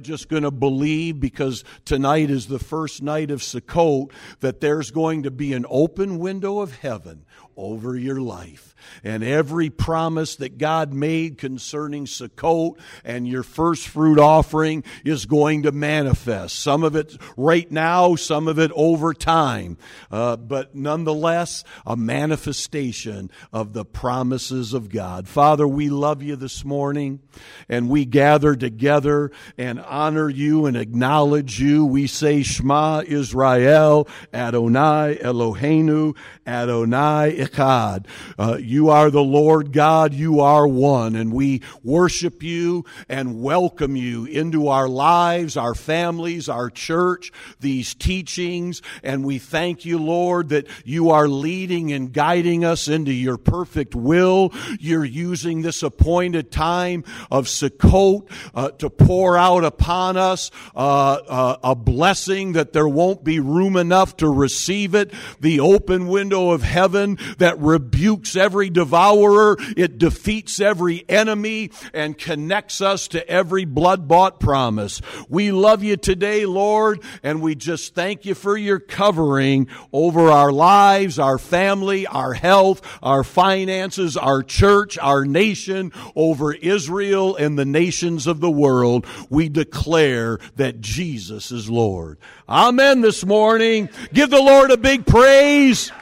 We're just going to believe because tonight is the first night of Sukkot that there's going to be an open window of heaven over your life. And every promise that God made concerning Sukkot and your first fruit offering is going to manifest. Some of it right now, some of it over time. Uh, but nonetheless, a manifestation of the promises of God. Father, we love you this morning and we gather together and honor you and acknowledge you. We say Shema Israel, Adonai Eloheinu, Adonai Echad. Uh, you are the Lord God, you are one, and we worship you and welcome you into our lives, our families, our church, these teachings, and we thank you, Lord, that you are leading and guiding us into your perfect will. You're using this appointed time of Sukkot uh, to pour out upon us uh, uh, a blessing that there won't be room enough to receive it, the open window of heaven that rebukes every devourer, it defeats every enemy and connects us to every blood bought promise. We love you today, Lord, and we just thank you for your covering over our lives, our family, our health, our finances, our church, our nation, over Israel and the nations of the world. We declare that Jesus is Lord. Amen this morning. Give the Lord a big praise.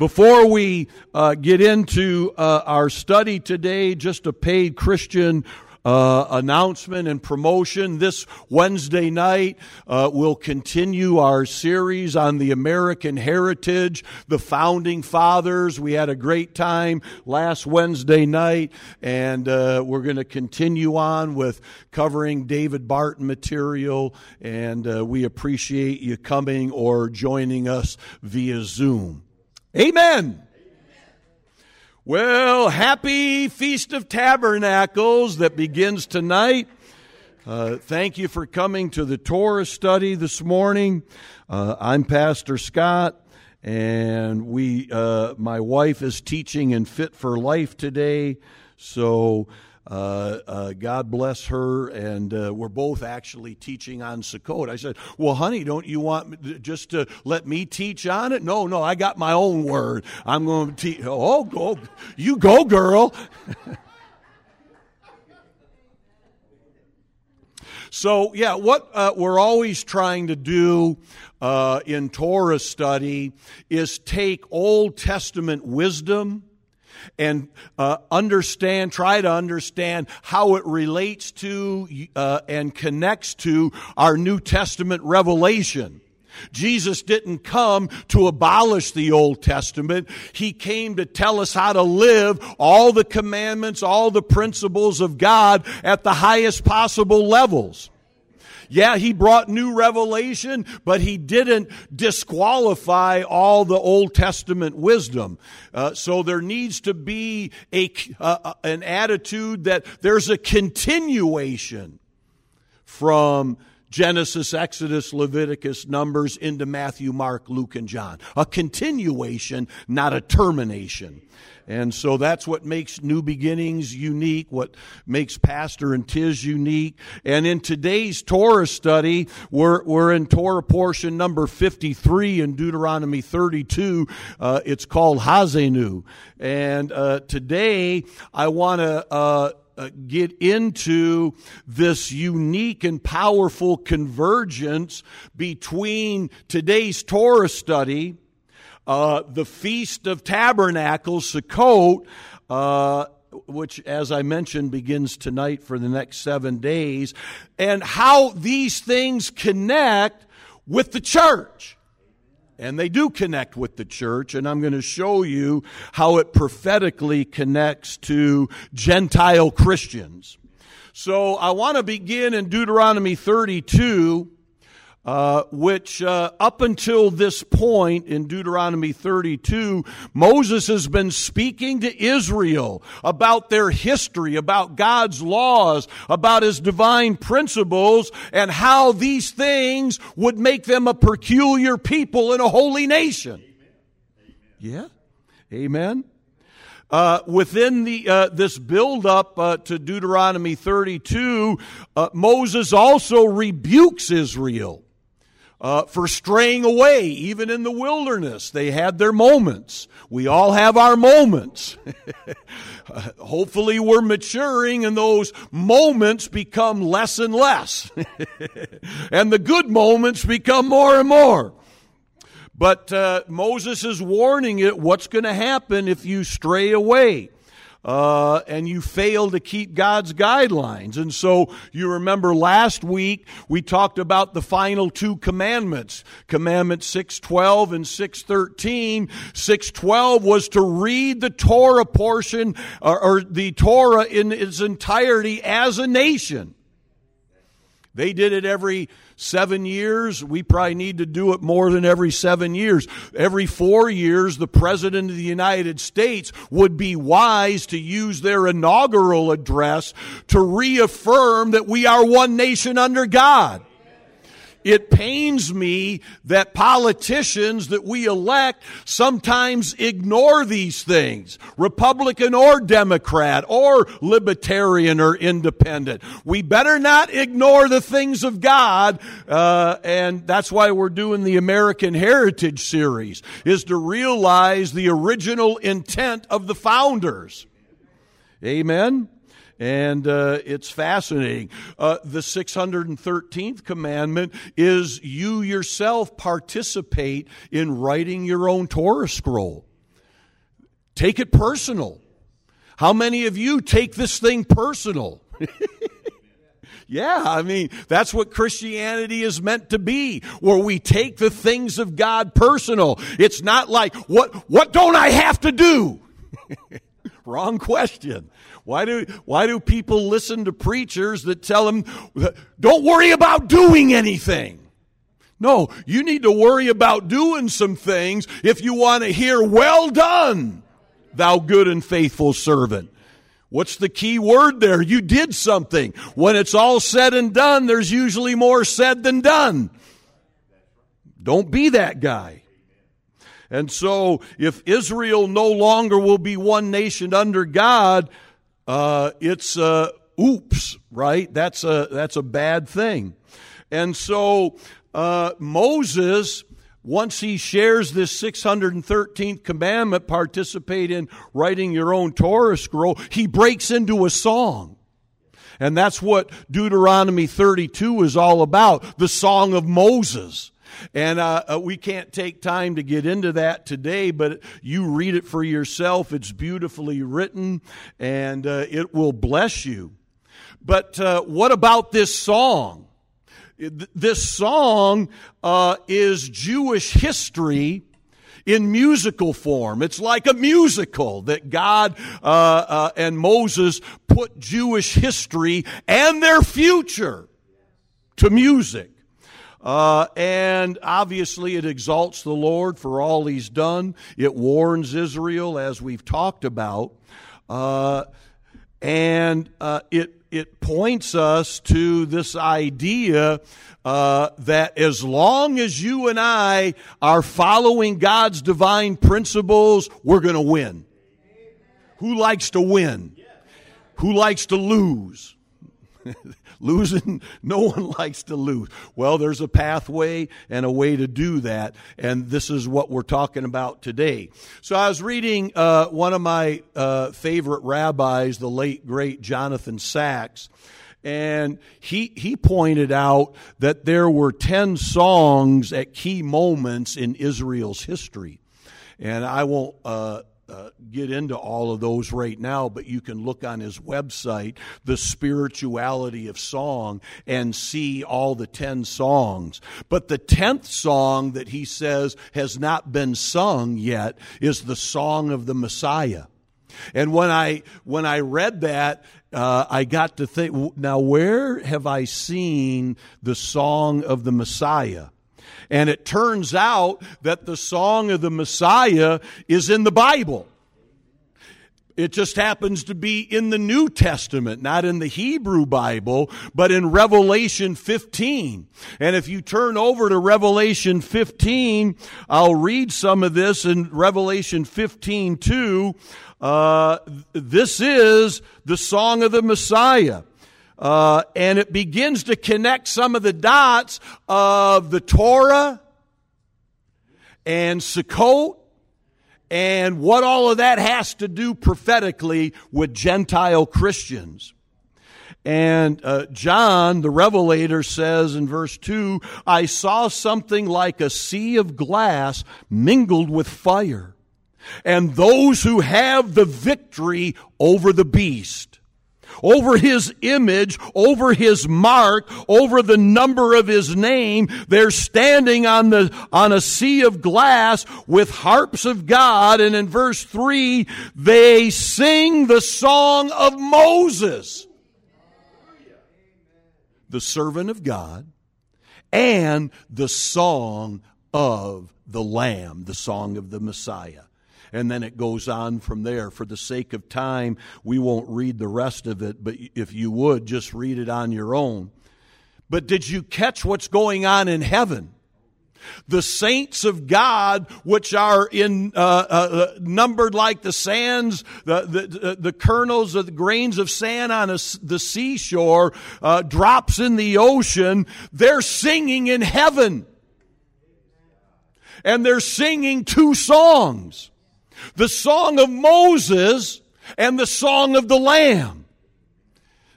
Before we uh, get into uh, our study today, just a paid Christian uh, announcement and promotion. This Wednesday night, uh, we'll continue our series on the American heritage, the founding fathers. We had a great time last Wednesday night, and uh, we're going to continue on with covering David Barton material, and uh, we appreciate you coming or joining us via Zoom. Amen. Well, happy Feast of Tabernacles that begins tonight. Uh, thank you for coming to the Torah study this morning. Uh, I'm Pastor Scott, and we, uh, my wife is teaching in Fit for Life today. So God bless her, and uh, we're both actually teaching on Sukkot. I said, "Well, honey, don't you want just to let me teach on it?" No, no, I got my own word. I'm going to teach. Oh, go, you go, girl. So, yeah, what uh, we're always trying to do uh, in Torah study is take Old Testament wisdom and uh, understand, try to understand how it relates to uh, and connects to our New Testament revelation. Jesus didn't come to abolish the Old Testament. He came to tell us how to live all the commandments, all the principles of God at the highest possible levels. Yeah, he brought new revelation, but he didn't disqualify all the Old Testament wisdom. Uh, so there needs to be a, uh, uh, an attitude that there's a continuation from Genesis, Exodus, Leviticus, Numbers into Matthew, Mark, Luke, and John. A continuation, not a termination. And so that's what makes New Beginnings unique, what makes Pastor and Tiz unique. And in today's Torah study, we're, we're in Torah portion number 53 in Deuteronomy 32. Uh, it's called Haazinu. And uh, today I want to uh, uh, get into this unique and powerful convergence between today's Torah study uh, the Feast of Tabernacles, Sukkot, uh, which, as I mentioned, begins tonight for the next seven days, and how these things connect with the church. And they do connect with the church, and I'm going to show you how it prophetically connects to Gentile Christians. So I want to begin in Deuteronomy 32 uh, which uh, up until this point in Deuteronomy 32, Moses has been speaking to Israel about their history, about God's laws, about his divine principles, and how these things would make them a peculiar people in a holy nation. Yeah? Amen? Uh, within the uh, this build up uh, to Deuteronomy 32, uh, Moses also rebukes Israel uh, for straying away, even in the wilderness. They had their moments. We all have our moments. Hopefully, we're maturing, and those moments become less and less, and the good moments become more and more. But uh, Moses is warning it what's going to happen if you stray away. Uh, and you fail to keep God's guidelines. And so you remember last week we talked about the final two commandments, commandment 612 and 613. 612 was to read the Torah portion or, or the Torah in its entirety as a nation. They did it every seven years. We probably need to do it more than every seven years. Every four years, the President of the United States would be wise to use their inaugural address to reaffirm that we are one nation under God. It pains me that politicians that we elect sometimes ignore these things, Republican or Democrat or Libertarian or Independent. We better not ignore the things of God, uh, and that's why we're doing the American Heritage series, is to realize the original intent of the founders. Amen and uh, it's fascinating. Uh, the 613th commandment is you yourself participate in writing your own Torah scroll. Take it personal. How many of you take this thing personal? Yeah, I mean, that's what Christianity is meant to be, where we take the things of God personal. It's not like, what, what don't I have to do? Wrong question. Why do, why do people listen to preachers that tell them, don't worry about doing anything? No, you need to worry about doing some things if you want to hear, well done, thou good and faithful servant. What's the key word there? You did something. When it's all said and done, there's usually more said than done. Don't be that guy. And so, if Israel no longer will be one nation under God, uh, it's uh, oops, right? That's a that's a bad thing. And so uh, Moses, once he shares this 613th commandment, participate in writing your own Torah scroll, he breaks into a song. And that's what Deuteronomy 32 is all about the song of Moses. And uh, uh, we can't take time to get into that today, but you read it for yourself. It's beautifully written and uh, it will bless you. But uh, what about this song? This song uh, is Jewish history in musical form. It's like a musical that God uh, uh, and Moses put Jewish history and their future to music. Uh, and obviously, it exalts the Lord for all he's done. It warns Israel, as we've talked about. Uh, and uh, it, it points us to this idea uh, that as long as you and I are following God's divine principles, we're going to win. Who likes to win? Who likes to lose? Losing, no one likes to lose. Well, there's a pathway and a way to do that, and this is what we're talking about today. So I was reading uh, one of my uh, favorite rabbis, the late great Jonathan Sacks, and he he pointed out that there were 10 songs at key moments in Israel's history. And I won't uh, uh, get into all of those right now, but you can look on his website, The Spirituality of Song, and see all the 10 songs. But the 10th song that he says has not been sung yet is the Song of the Messiah. And when I when I read that, uh, I got to think. Now, where have I seen the song of the Messiah? And it turns out that the song of the Messiah is in the Bible. It just happens to be in the New Testament, not in the Hebrew Bible, but in Revelation 15. And if you turn over to Revelation 15, I'll read some of this in Revelation 15 2. Uh, this is the song of the Messiah. Uh, and it begins to connect some of the dots of the Torah and Sukkot and what all of that has to do prophetically with Gentile Christians. And uh, John, the Revelator, says in verse 2 I saw something like a sea of glass mingled with fire, and those who have the victory over the beast over his image, over his mark, over the number of his name. They're standing on the, on a sea of glass with harps of God. And in verse three, they sing the song of Moses, the servant of God, and the song of the Lamb, the song of the Messiah and then it goes on from there. For the sake of time, we won't read the rest of it, but if you would, just read it on your own. But did you catch what's going on in heaven? The saints of God, which are in uh, uh, uh numbered like the sands, the, the, the kernels of the grains of sand on a, the seashore, uh, drops in the ocean, they're singing in heaven. And they're singing two songs the song of Moses and the song of the Lamb.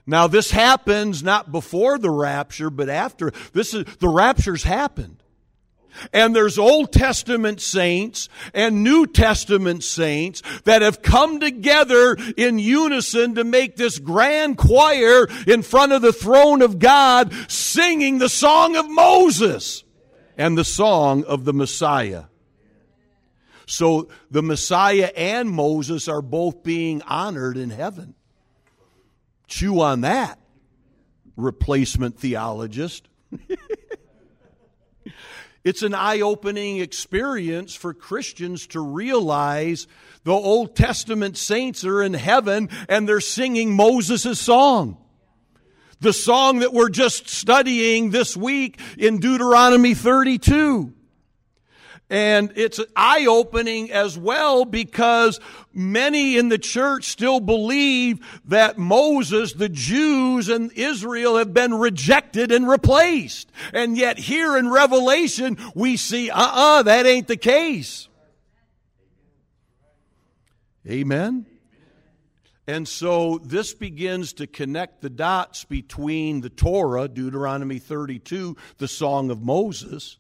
Now this happens not before the rapture, but after. This is, the rapture's happened. And there's Old Testament saints and New Testament saints that have come together in unison to make this grand choir in front of the throne of God singing the song of Moses and the song of the Messiah. So the Messiah and Moses are both being honored in heaven. Chew on that, replacement theologist. it's an eye opening experience for Christians to realize the Old Testament saints are in heaven and they're singing Moses' song. The song that we're just studying this week in Deuteronomy 32. And it's eye opening as well because many in the church still believe that Moses, the Jews, and Israel have been rejected and replaced. And yet here in Revelation, we see, uh uh-uh, uh, that ain't the case. Amen. And so this begins to connect the dots between the Torah, Deuteronomy 32, the Song of Moses,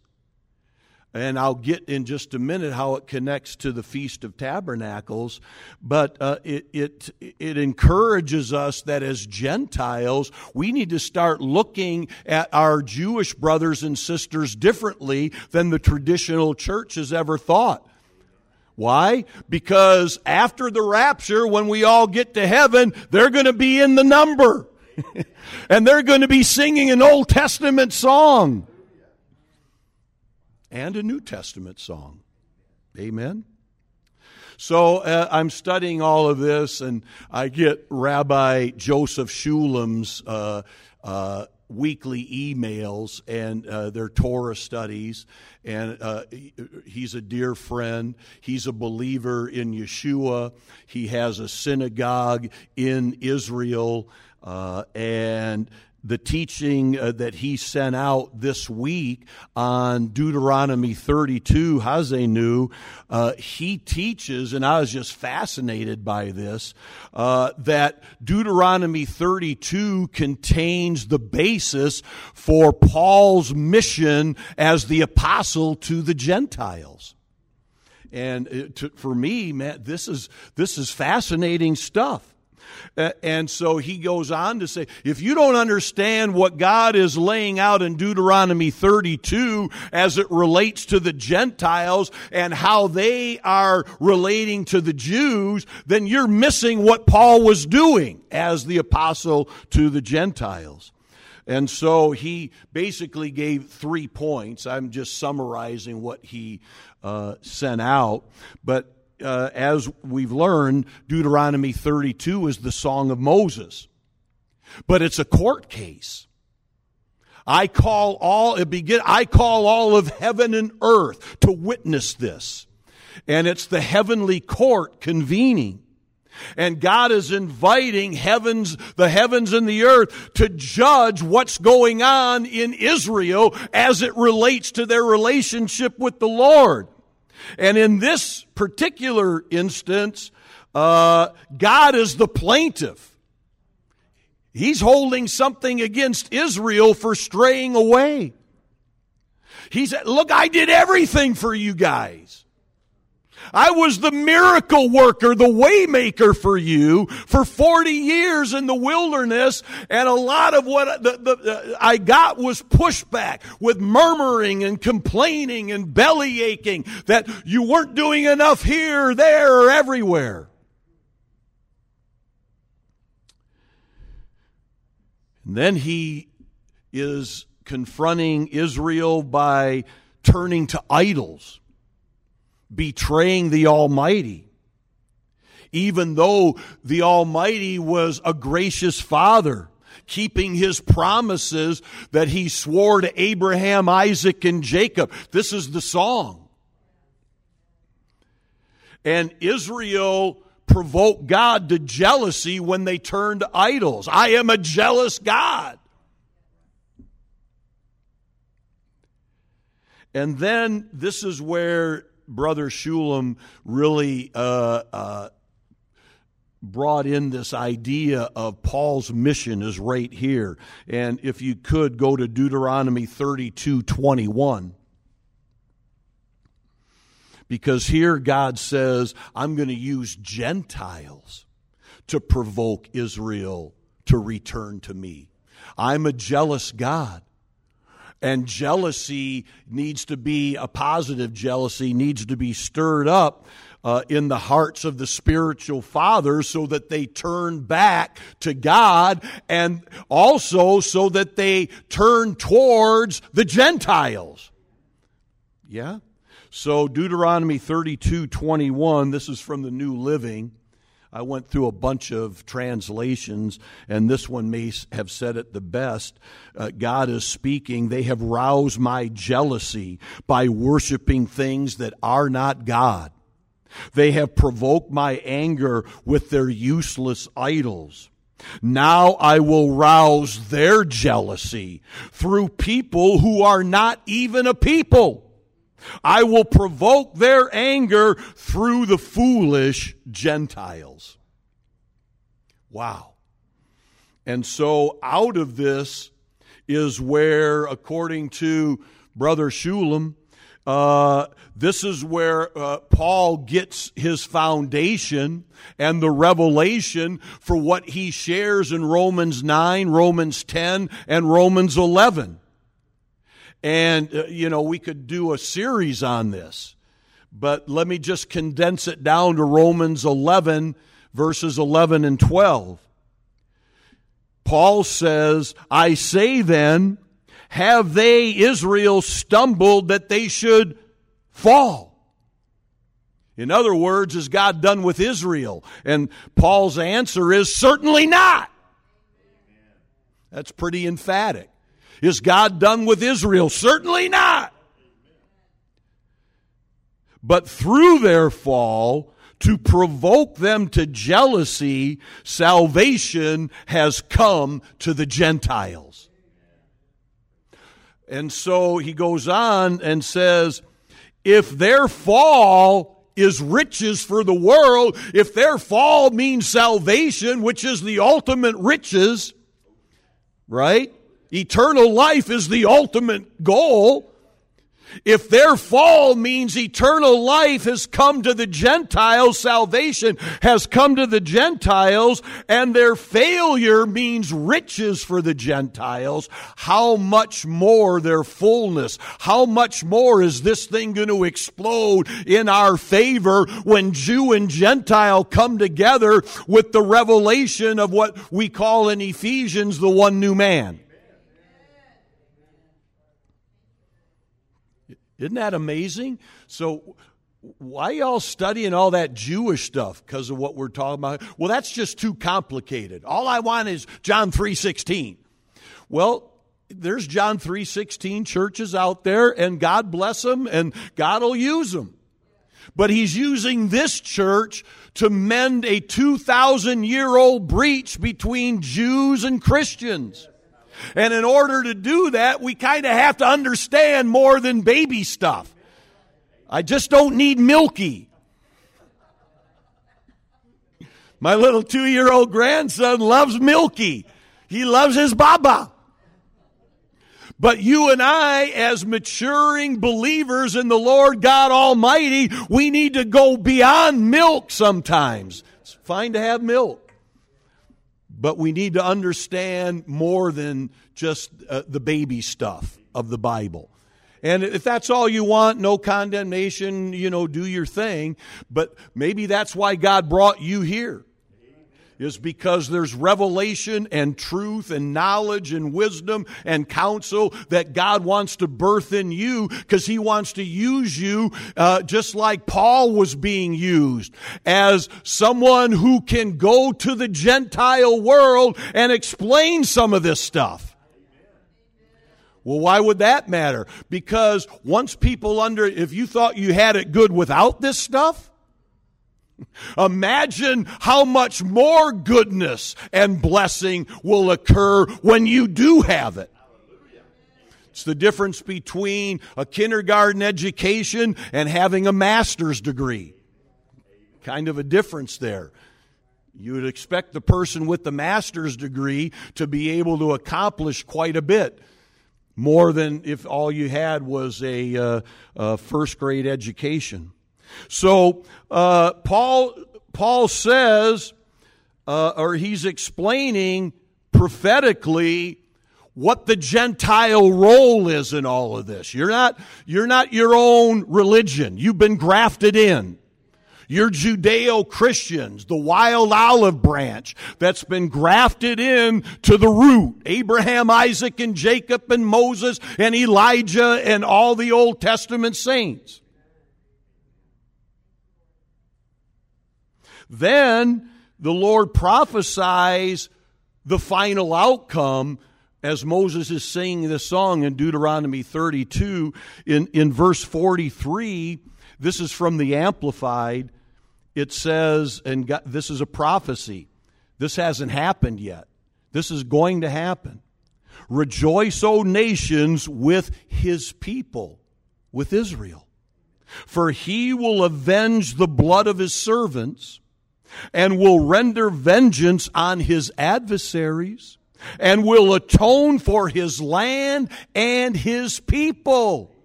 and I'll get in just a minute how it connects to the Feast of Tabernacles. But uh, it, it, it encourages us that as Gentiles, we need to start looking at our Jewish brothers and sisters differently than the traditional church has ever thought. Why? Because after the rapture, when we all get to heaven, they're going to be in the number. and they're going to be singing an Old Testament song and a New Testament song. Amen. So uh, I'm studying all of this, and I get Rabbi Joseph Shulam's uh, uh, weekly emails and uh, their Torah studies. And uh, he's a dear friend. He's a believer in Yeshua. He has a synagogue in Israel. Uh, and the teaching uh, that he sent out this week on Deuteronomy 32, Haazinu, uh, he teaches, and I was just fascinated by this, uh, that Deuteronomy 32 contains the basis for Paul's mission as the apostle to the Gentiles. And it, to, for me, man, this is, this is fascinating stuff And so he goes on to say, if you don't understand what God is laying out in Deuteronomy 32 as it relates to the Gentiles and how they are relating to the Jews, then you're missing what Paul was doing as the apostle to the Gentiles. And so he basically gave three points. I'm just summarizing what he uh, sent out. But uh, as we've learned, Deuteronomy 32 is the song of Moses. But it's a court case. I call all it begin I call all of heaven and earth to witness this. And it's the heavenly court convening. And God is inviting heavens, the heavens and the earth to judge what's going on in Israel as it relates to their relationship with the Lord. And in this particular instance, uh, God is the plaintiff. He's holding something against Israel for straying away. He said, Look, I did everything for you guys. I was the miracle worker, the waymaker for you for 40 years in the wilderness, and a lot of what the, the, I got was pushback with murmuring and complaining and belly aching that you weren't doing enough here, there, or everywhere. And then he is confronting Israel by turning to idols betraying the Almighty. Even though the Almighty was a gracious Father, keeping his promises that he swore to Abraham, Isaac, and Jacob. This is the song. And Israel provoked God to jealousy when they turned idols. I am a jealous God. And then this is where Brother Shulam really uh, uh, brought in this idea of Paul's mission is right here. And if you could go to Deuteronomy 32 21. Because here God says, I'm going to use Gentiles to provoke Israel to return to me. I'm a jealous God. And jealousy needs to be a positive jealousy, needs to be stirred up uh, in the hearts of the spiritual fathers so that they turn back to God and also so that they turn towards the Gentiles. Yeah? So Deuteronomy 32 21, this is from the New Living. I went through a bunch of translations, and this one may have said it the best. Uh, God is speaking. They have roused my jealousy by worshiping things that are not God. They have provoked my anger with their useless idols. Now I will rouse their jealousy through people who are not even a people. I will provoke their anger through the foolish Gentiles. Wow. And so out of this is where, according to Brother Shulam, uh, this is where uh, Paul gets his foundation and the revelation for what he shares in Romans 9, Romans 10, and Romans 11. And, uh, you know, we could do a series on this, but let me just condense it down to Romans 11, verses 11 and 12. Paul says, I say then, have they, Israel, stumbled that they should fall? In other words, is God done with Israel? And Paul's answer is certainly not. That's pretty emphatic. Is God done with Israel? Certainly not. But through their fall, to provoke them to jealousy, salvation has come to the Gentiles. And so he goes on and says, if their fall is riches for the world, if their fall means salvation, which is the ultimate riches, right? Eternal life is the ultimate goal. If their fall means eternal life has come to the Gentiles, salvation has come to the Gentiles, and their failure means riches for the Gentiles, how much more their fullness? How much more is this thing going to explode in our favor when Jew and Gentile come together with the revelation of what we call in Ephesians the one new man? Isn't that amazing? So, why y'all studying all that Jewish stuff because of what we're talking about? Well, that's just too complicated. All I want is John 3:16. Well, there's John 3:16 churches out there and God bless them and God will use them. But he's using this church to mend a 2000 year old breach between Jews and Christians. And in order to do that, we kind of have to understand more than baby stuff. I just don't need Milky. My little two year old grandson loves Milky. He loves his Baba. But you and I, as maturing believers in the Lord God Almighty, we need to go beyond milk sometimes. It's fine to have milk but we need to understand more than just uh, the baby stuff of the Bible. And if that's all you want, no condemnation, you know, do your thing. But maybe that's why God brought you here is because there's revelation and truth and knowledge and wisdom and counsel that God wants to birth in you because He wants to use you uh, just like Paul was being used as someone who can go to the Gentile world and explain some of this stuff. Well, why would that matter? Because once people under, if you thought you had it good without this stuff, Imagine how much more goodness and blessing will occur when you do have it. It's the difference between a kindergarten education and having a master's degree. Kind of a difference there. You would expect the person with the master's degree to be able to accomplish quite a bit more than if all you had was a, uh, first grade education. So uh, Paul Paul says, uh, or he's explaining prophetically what the Gentile role is in all of this. You're not you're not your own religion. You've been grafted in. You're Judeo Christians, the wild olive branch that's been grafted in to the root. Abraham, Isaac, and Jacob, and Moses, and Elijah, and all the Old Testament saints. Then the Lord prophesies the final outcome as Moses is singing this song in Deuteronomy 32 in, in verse 43. This is from the Amplified. It says, and God, this is a prophecy. This hasn't happened yet. This is going to happen. Rejoice, O nations, with his people, with Israel. For he will avenge the blood of his servants and will render vengeance on his adversaries and will atone for his land and his people.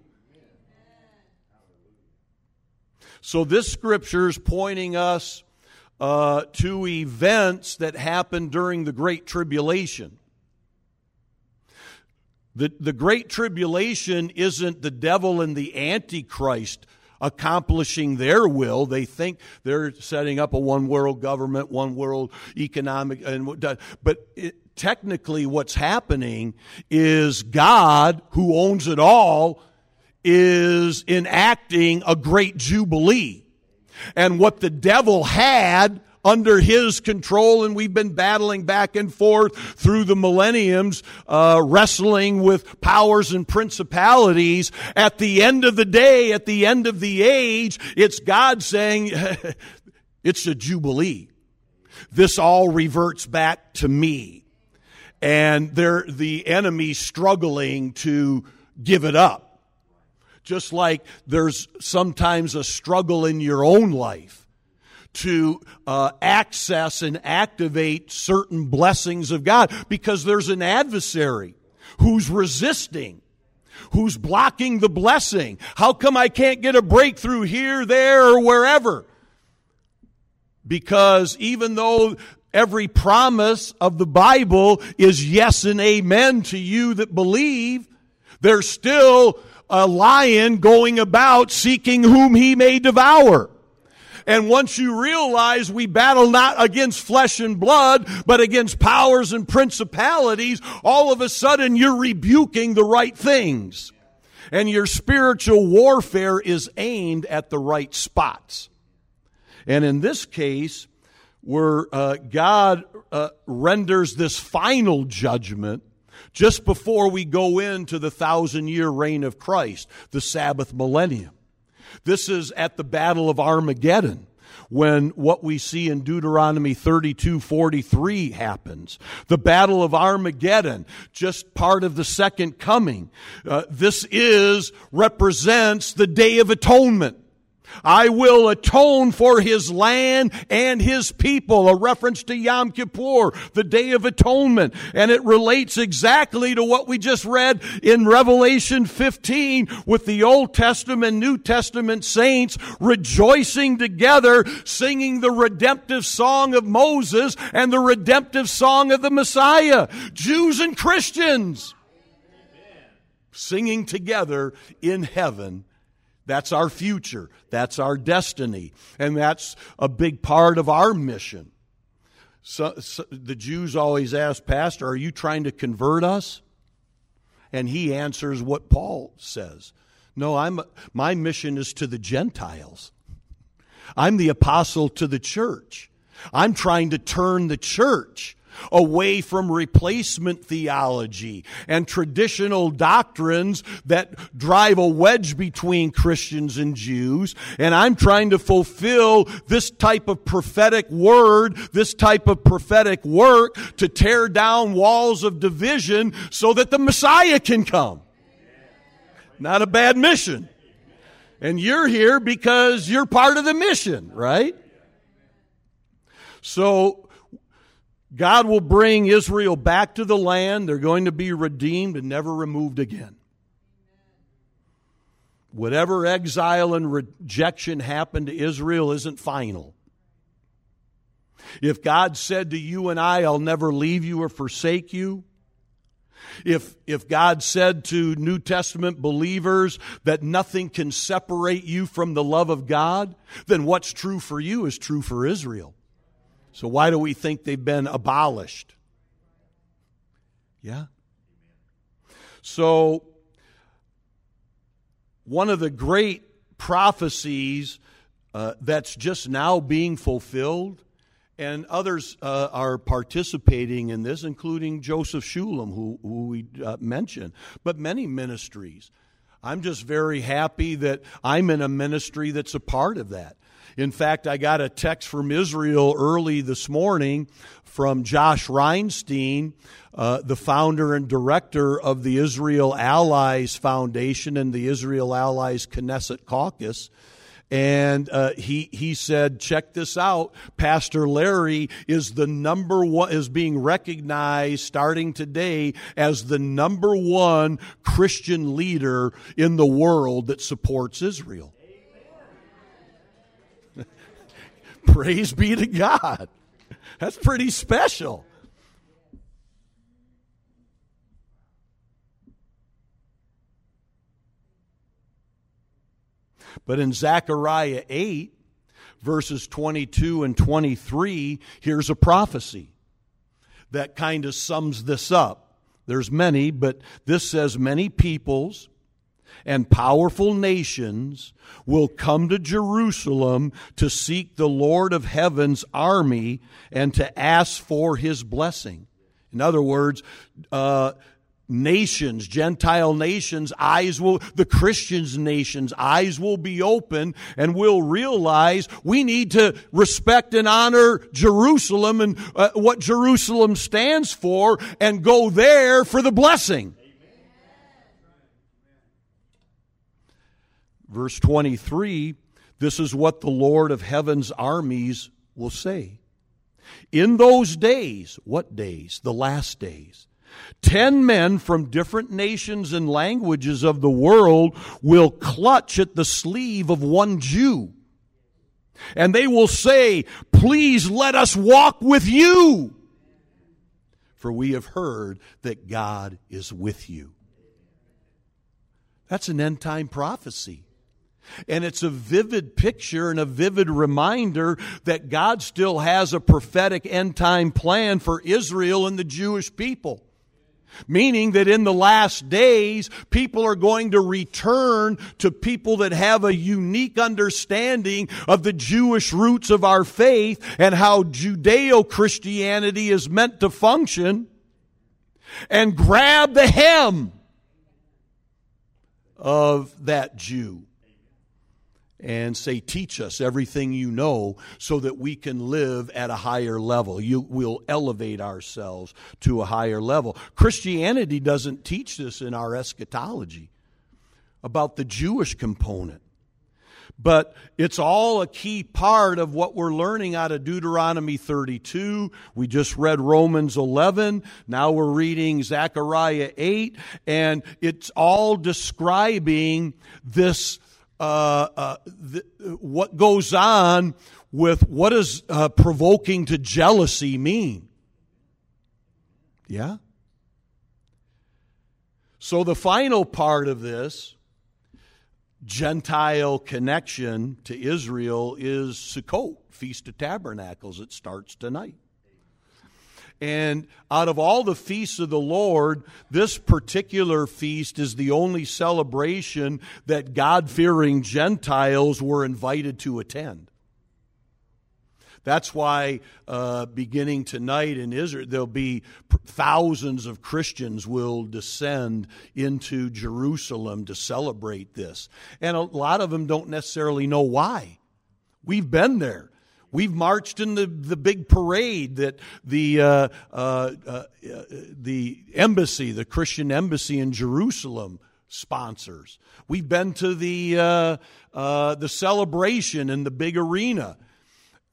So this scripture is pointing us uh, to events that happened during the Great Tribulation. The, the Great Tribulation isn't the devil and the Antichrist accomplishing their will. They think they're setting up a one world government, one world economic, and but it, technically, what's happening is God, who owns it all, is enacting a great jubilee. And what the devil had under his control, and we've been battling back and forth through the millenniums, uh, wrestling with powers and principalities. At the end of the day, at the end of the age, it's God saying, it's a jubilee. This all reverts back to me. And they're the enemy struggling to give it up. Just like there's sometimes a struggle in your own life to uh, access and activate certain blessings of God because there's an adversary who's resisting, Who's blocking the blessing? How come I can't get a breakthrough here, there, or wherever? Because even though every promise of the Bible is yes and amen to you that believe, there's still a lion going about seeking whom he may devour. And once you realize we battle not against flesh and blood, but against powers and principalities, all of a sudden you're rebuking the right things. And your spiritual warfare is aimed at the right spots. And in this case, where uh, God uh, renders this final judgment just before we go into the thousand year reign of Christ, the Sabbath millennium. This is at the Battle of Armageddon when what we see in Deuteronomy 32 43 happens. The Battle of Armageddon, just part of the second coming. Uh, this is, represents the Day of Atonement. I will atone for his land and his people. A reference to Yom Kippur, the Day of Atonement. And it relates exactly to what we just read in Revelation 15 with the Old Testament, New Testament saints rejoicing together, singing the redemptive song of Moses and the redemptive song of the Messiah. Jews and Christians singing together in heaven that's our future. That's our destiny. And that's a big part of our mission. So, so, the Jews always ask, Pastor, are you trying to convert us? And he answers what Paul says. No, I'm, my mission is to the Gentiles. I'm the apostle to the church. I'm trying to turn the church away from replacement theology and traditional doctrines that drive a wedge between Christians and Jews. And I'm trying to fulfill this type of prophetic word, this type of prophetic work to tear down walls of division so that the Messiah can come. Not a bad mission. And you're here because you're part of the mission, right? So, God will bring Israel back to the land. They're going to be redeemed and never removed again. Whatever exile and rejection happened to Israel isn't final. If God said to you and I, I'll never leave you or forsake you, if, if God said to New Testament believers that nothing can separate you from the love of God, then what's true for you is true for Israel. So why do we think they've been abolished? Yeah? So, one of the great prophecies uh, that's just now being fulfilled, and others uh, are participating in this, including Joseph Shulam, who, who we uh, mentioned, but many ministries. I'm just very happy that I'm in a ministry that's a part of that. In fact, I got a text from Israel early this morning from Josh Reinstein, uh, the founder and director of the Israel Allies Foundation and the Israel Allies Knesset Caucus. And uh, he he said, check this out. Pastor Larry is the number one is being recognized starting today as the number one Christian leader in the world that supports Israel. Praise be to God. That's pretty special. But in Zechariah 8, verses 22 and 23, here's a prophecy that kind of sums this up. There's many, but this says many peoples and powerful nations will come to Jerusalem to seek the Lord of heaven's army and to ask for his blessing. In other words, uh, nations, Gentile nations, eyes will, the Christians' nations, eyes will be open and will realize we need to respect and honor Jerusalem and uh, what Jerusalem stands for and go there for the blessing. Verse 23 this is what the Lord of heaven's armies will say. In those days, what days? The last days. Ten men from different nations and languages of the world will clutch at the sleeve of one Jew. And they will say, Please let us walk with you. For we have heard that God is with you. That's an end time prophecy. And it's a vivid picture and a vivid reminder that God still has a prophetic end time plan for Israel and the Jewish people. Meaning that in the last days, people are going to return to people that have a unique understanding of the Jewish roots of our faith and how Judeo Christianity is meant to function and grab the hem of that Jew and say, Teach us everything you know so that we can live at a higher level. You will elevate ourselves to a higher level. Christianity doesn't teach this in our eschatology about the Jewish component. But it's all a key part of what we're learning out of Deuteronomy 32. We just read Romans 11. Now we're reading Zechariah 8. And it's all describing this uh, uh, the, what goes on with what does uh, provoking to jealousy mean? Yeah? So the final part of this Gentile connection to Israel is Sukkot, Feast of Tabernacles. It starts tonight. And out of all the feasts of the Lord, this particular feast is the only celebration that God fearing Gentiles were invited to attend. That's why, uh, beginning tonight in Israel, there'll be thousands of Christians will descend into Jerusalem to celebrate this. And a lot of them don't necessarily know why. We've been there. We've marched in the, the big parade that the, uh, uh, uh, the embassy, the Christian embassy in Jerusalem, sponsors. We've been to the, uh, uh, the celebration in the big arena.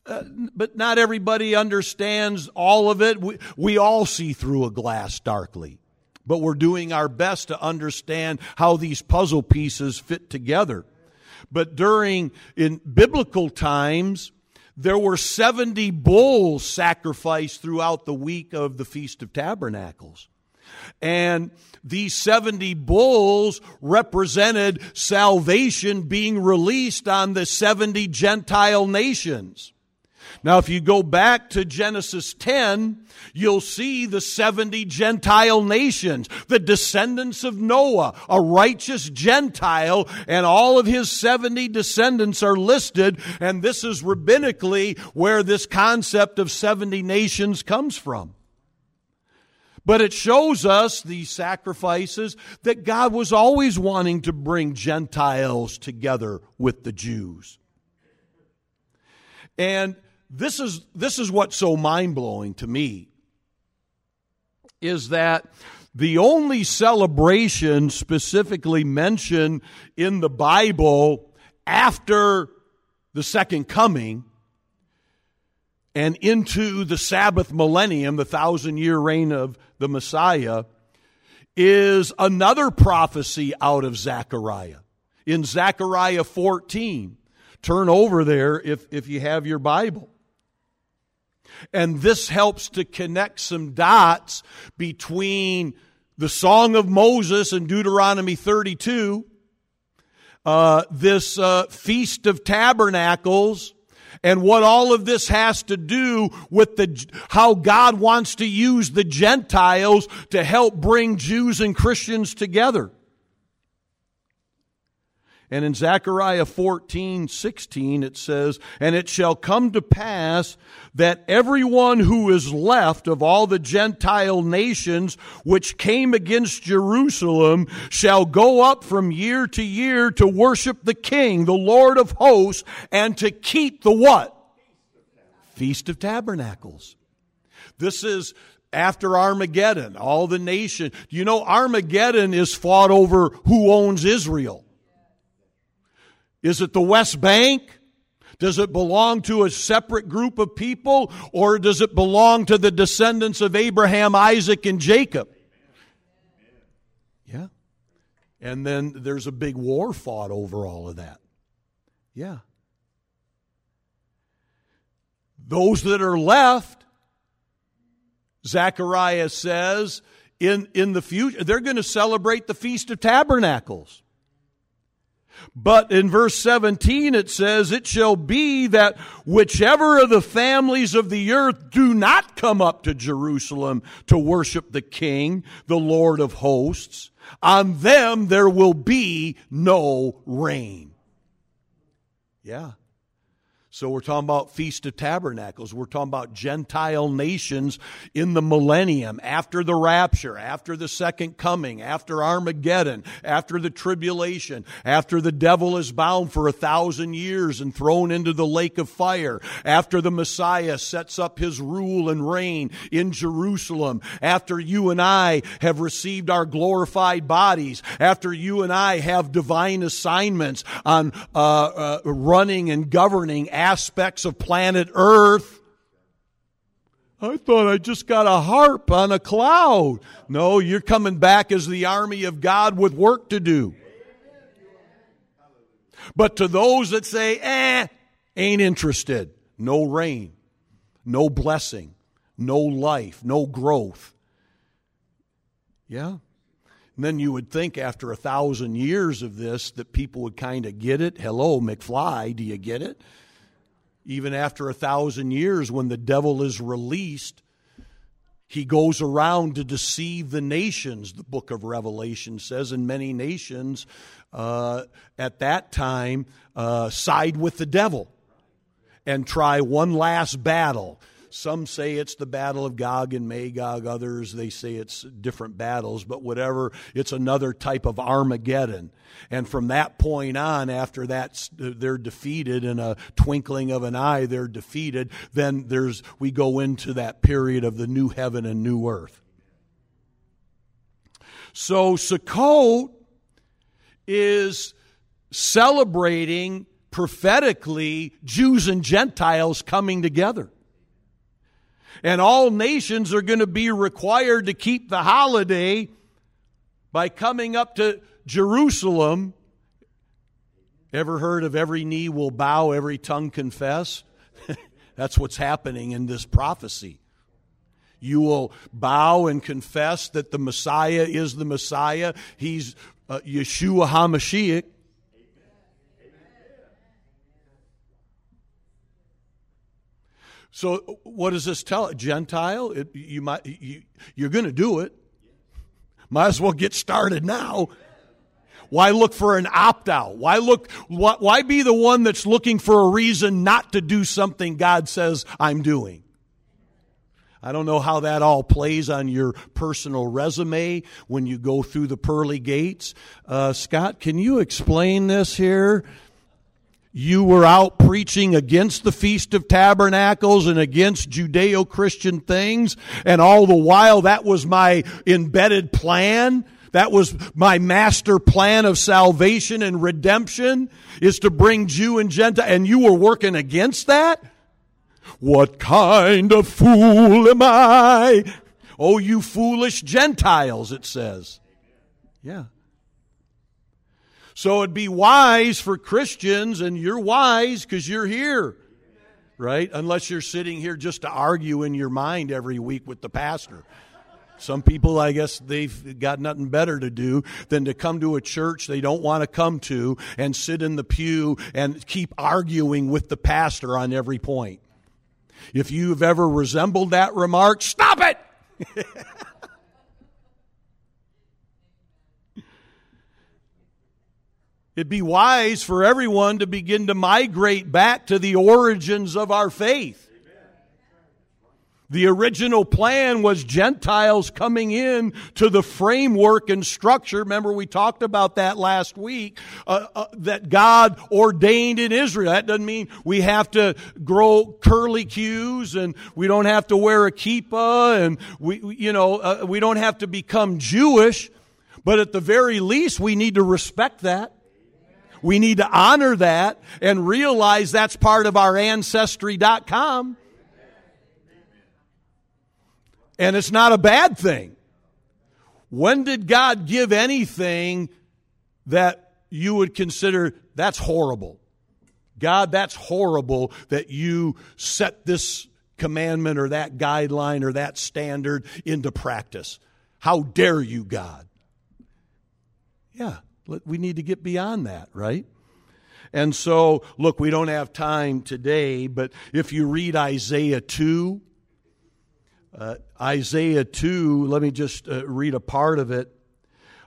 Uh, but not everybody understands all of it. We, we all see through a glass darkly. But we're doing our best to understand how these puzzle pieces fit together. But during, in biblical times, there were 70 bulls sacrificed throughout the week of the Feast of Tabernacles. And these 70 bulls represented salvation being released on the 70 Gentile nations. Now, if you go back to Genesis 10, you'll see the 70 Gentile nations, the descendants of Noah, a righteous Gentile, and all of his 70 descendants are listed, and this is rabbinically where this concept of 70 nations comes from. But it shows us these sacrifices that God was always wanting to bring Gentiles together with the Jews. And this is, this is what's so mind blowing to me is that the only celebration specifically mentioned in the Bible after the second coming and into the Sabbath millennium, the thousand year reign of the Messiah, is another prophecy out of Zechariah. In Zechariah 14. Turn over there if, if you have your Bible. And this helps to connect some dots between the Song of Moses and Deuteronomy 32, uh, this uh, Feast of Tabernacles, and what all of this has to do with the how God wants to use the Gentiles to help bring Jews and Christians together. And in Zechariah 14, 16, it says, And it shall come to pass that everyone who is left of all the Gentile nations which came against Jerusalem shall go up from year to year to worship the King, the Lord of hosts, and to keep the what? Feast of Tabernacles. This is after Armageddon, all the nation. Do you know, Armageddon is fought over who owns Israel. Is it the West Bank? Does it belong to a separate group of people or does it belong to the descendants of Abraham, Isaac, and Jacob? Yeah. And then there's a big war fought over all of that. Yeah. Those that are left, Zechariah says, in, in the future, they're going to celebrate the Feast of Tabernacles. But in verse 17 it says, It shall be that whichever of the families of the earth do not come up to Jerusalem to worship the King, the Lord of hosts, on them there will be no rain. Yeah. So we're talking about Feast of Tabernacles. We're talking about Gentile nations in the millennium, after the rapture, after the second coming, after Armageddon, after the tribulation, after the devil is bound for a thousand years and thrown into the lake of fire, after the Messiah sets up his rule and reign in Jerusalem, after you and I have received our glorified bodies, after you and I have divine assignments on uh, uh, running and governing aspects of planet Earth. I thought I just got a harp on a cloud. No, you're coming back as the army of God with work to do. But to those that say, eh, ain't interested, no rain, no blessing, no life, no growth. Yeah. And then you would think after a thousand years of this that people would kind of get it. Hello, McFly, do you get it? Even after a thousand years, when the devil is released, he goes around to deceive the nations, the book of Revelation says, and many nations uh, at that time uh, side with the devil and try one last battle. Some say it's the battle of Gog and Magog, others they say it's different battles, but whatever, it's another type of Armageddon. And from that point on, after that, they're defeated in a twinkling of an eye, they're defeated. Then there's, we go into that period of the new heaven and new earth. So Sukkot is celebrating prophetically Jews and Gentiles coming together. And all nations are going to be required to keep the holiday by coming up to Jerusalem. Ever heard of every knee will bow, every tongue confess? That's what's happening in this prophecy. You will bow and confess that the Messiah is the Messiah. He's uh, Yeshua HaMashiach. So, what does this tell? Gentile, it, you might you, you're going to do it. Might as well get started now. Why look for an opt out? Why look? Why, why be the one that's looking for a reason not to do something God says I'm doing? I don't know how that all plays on your personal resume when you go through the pearly gates. Uh, Scott, can you explain this here? You were out preaching against the Feast of Tabernacles and against Judeo Christian things, and all the while that was my embedded plan that was my master plan of salvation and redemption is to bring Jew and Gentile, and you were working against that? What kind of fool am I? Oh, you foolish Gentiles, it says. Yeah. So it'd be wise for Christians, and you're wise because you're here, right? Unless you're sitting here just to argue in your mind every week with the pastor. Some people, I guess, they've got nothing better to do than to come to a church they don't want to come to and sit in the pew and keep arguing with the pastor on every point. If you've ever resembled that remark, stop it! It'd be wise for everyone to begin to migrate back to the origins of our faith. The original plan was Gentiles coming in to the framework and structure. Remember, we talked about that last week, uh, uh, that God ordained in Israel. That doesn't mean we have to grow curly cues and we don't have to wear a kippah and we, you know, uh, we don't have to become Jewish. But at the very least, we need to respect that. We need to honor that and realize that's part of our ancestry.com. And it's not a bad thing. When did God give anything that you would consider that's horrible. God, that's horrible that you set this commandment or that guideline or that standard into practice. How dare you, God? Yeah, we need to get beyond that, right? And so, look, we don't have time today, but if you read Isaiah 2, uh, Isaiah 2, let me just uh, read a part of it.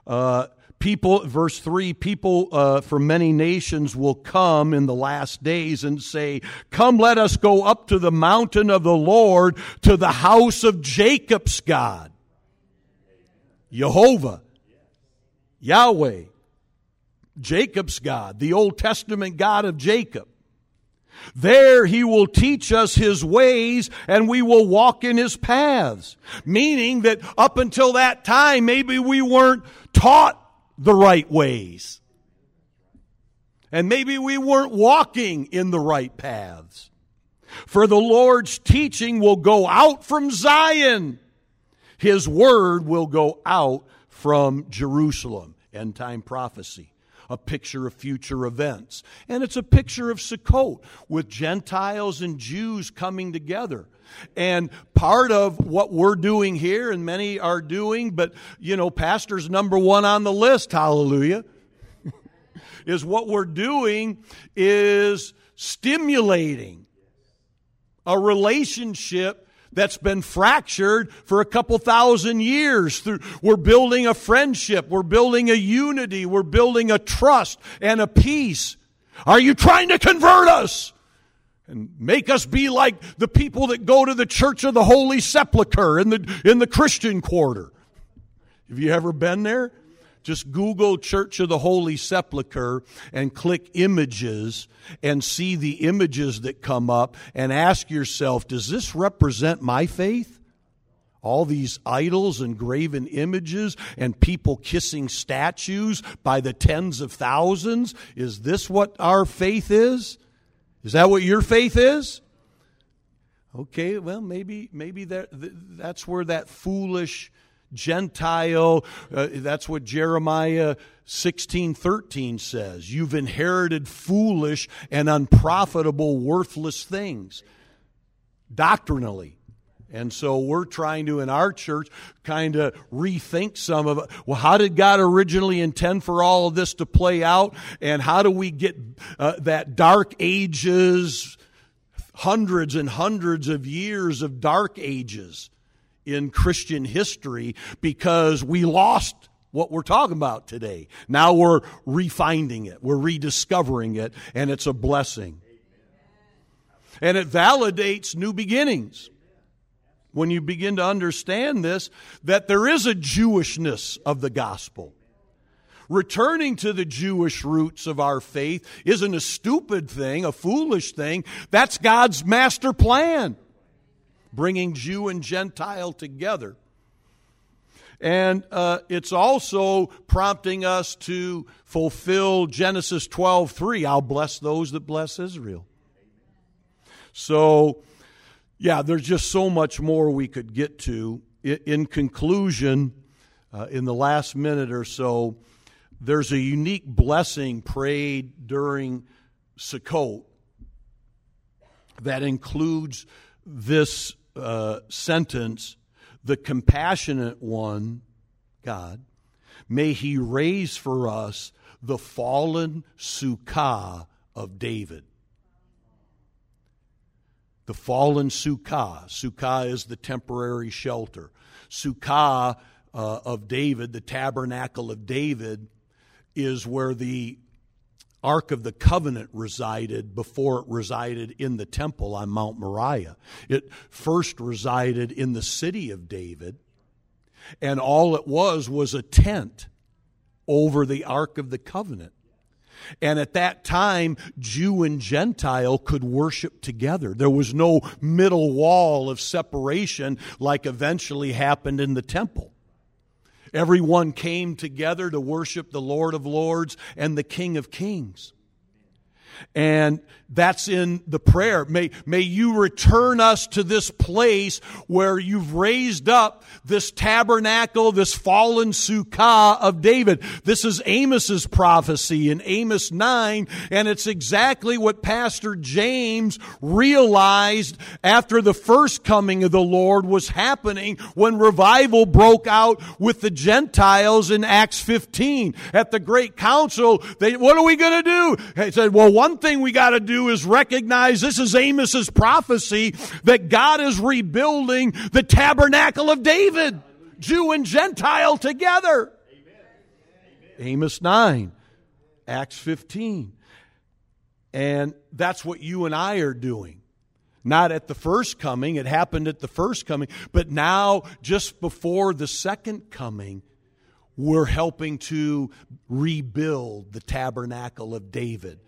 Uh, people, verse 3 people uh, from many nations will come in the last days and say, Come, let us go up to the mountain of the Lord, to the house of Jacob's God. Jehovah, Yahweh, Jacob's God, the Old Testament God of Jacob. There he will teach us his ways and we will walk in his paths. Meaning that up until that time, maybe we weren't taught the right ways. And maybe we weren't walking in the right paths. For the Lord's teaching will go out from Zion. His word will go out from Jerusalem. End time prophecy a picture of future events. And it's a picture of Sukkot with Gentiles and Jews coming together. And part of what we're doing here, and many are doing, but you know, pastor's number one on the list, hallelujah, is what we're doing is stimulating a relationship that's been fractured for a couple thousand years. Through we're building a friendship. We're building a unity. We're building a trust and a peace. Are you trying to convert us? And make us be like the people that go to the Church of the Holy Sepulchre in the, in the Christian quarter. Have you ever been there? Just Google Church of the Holy Sepulchre and click images and see the images that come up and ask yourself, does this represent my faith? All these idols and graven images and people kissing statues by the tens of thousands. Is this what our faith is? Is that what your faith is? Okay, well, maybe maybe that that's where that foolish Gentile. Uh, that's what Jeremiah 16 13 says. You've inherited foolish and unprofitable, worthless things doctrinally. And so we're trying to, in our church, kind of rethink some of it. Well, how did God originally intend for all of this to play out? And how do we get uh, that dark ages, hundreds and hundreds of years of dark ages? In Christian history because we lost what we're talking about today. Now we're refinding it, we're rediscovering it, and it's a blessing. And it validates new beginnings. When you begin to understand this, that there is a Jewishness of the gospel. Returning to the Jewish roots of our faith isn't a stupid thing, a foolish thing. That's God's master plan bringing Jew and Gentile together. And uh, it's also prompting us to fulfill Genesis 12 3. I'll bless those that bless Israel. So, yeah, there's just so much more we could get to. In conclusion, uh, in the last minute or so, there's a unique blessing prayed during Sukkot that includes this uh, sentence, the compassionate one, God, may he raise for us the fallen Sukkah of David. The fallen Sukkah. Sukkah is the temporary shelter. Sukkah uh, of David, the tabernacle of David, is where the Ark of the Covenant resided before it resided in the temple on Mount Moriah. It first resided in the city of David, and all it was was a tent over the Ark of the Covenant. And at that time, Jew and Gentile could worship together. There was no middle wall of separation like eventually happened in the temple. Everyone came together to worship the Lord of Lords and the King of Kings. And that's in the prayer. May, may you return us to this place where you've raised up this tabernacle, this fallen sukkah of David. This is Amos's prophecy in Amos 9, and it's exactly what Pastor James realized after the first coming of the Lord was happening when revival broke out with the Gentiles in Acts 15. At the Great Council, they, what are we going to do? He said, well, one thing we got to do is recognize this is Amos's prophecy that God is rebuilding the tabernacle of David, Jew and Gentile together. Amos 9, Acts 15. And that's what you and I are doing. Not at the first coming, it happened at the first coming, but now, just before the second coming, we're helping to rebuild the tabernacle of David.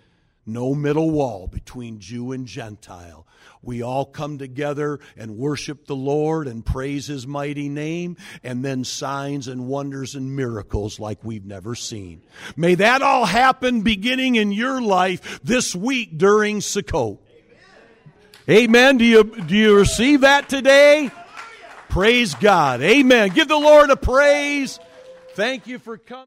No middle wall between Jew and Gentile. We all come together and worship the Lord and praise His mighty name, and then signs and wonders and miracles like we've never seen. May that all happen beginning in your life this week during Sukkot. Amen. Do you, do you receive that today? Praise God. Amen. Give the Lord a praise. Thank you for coming.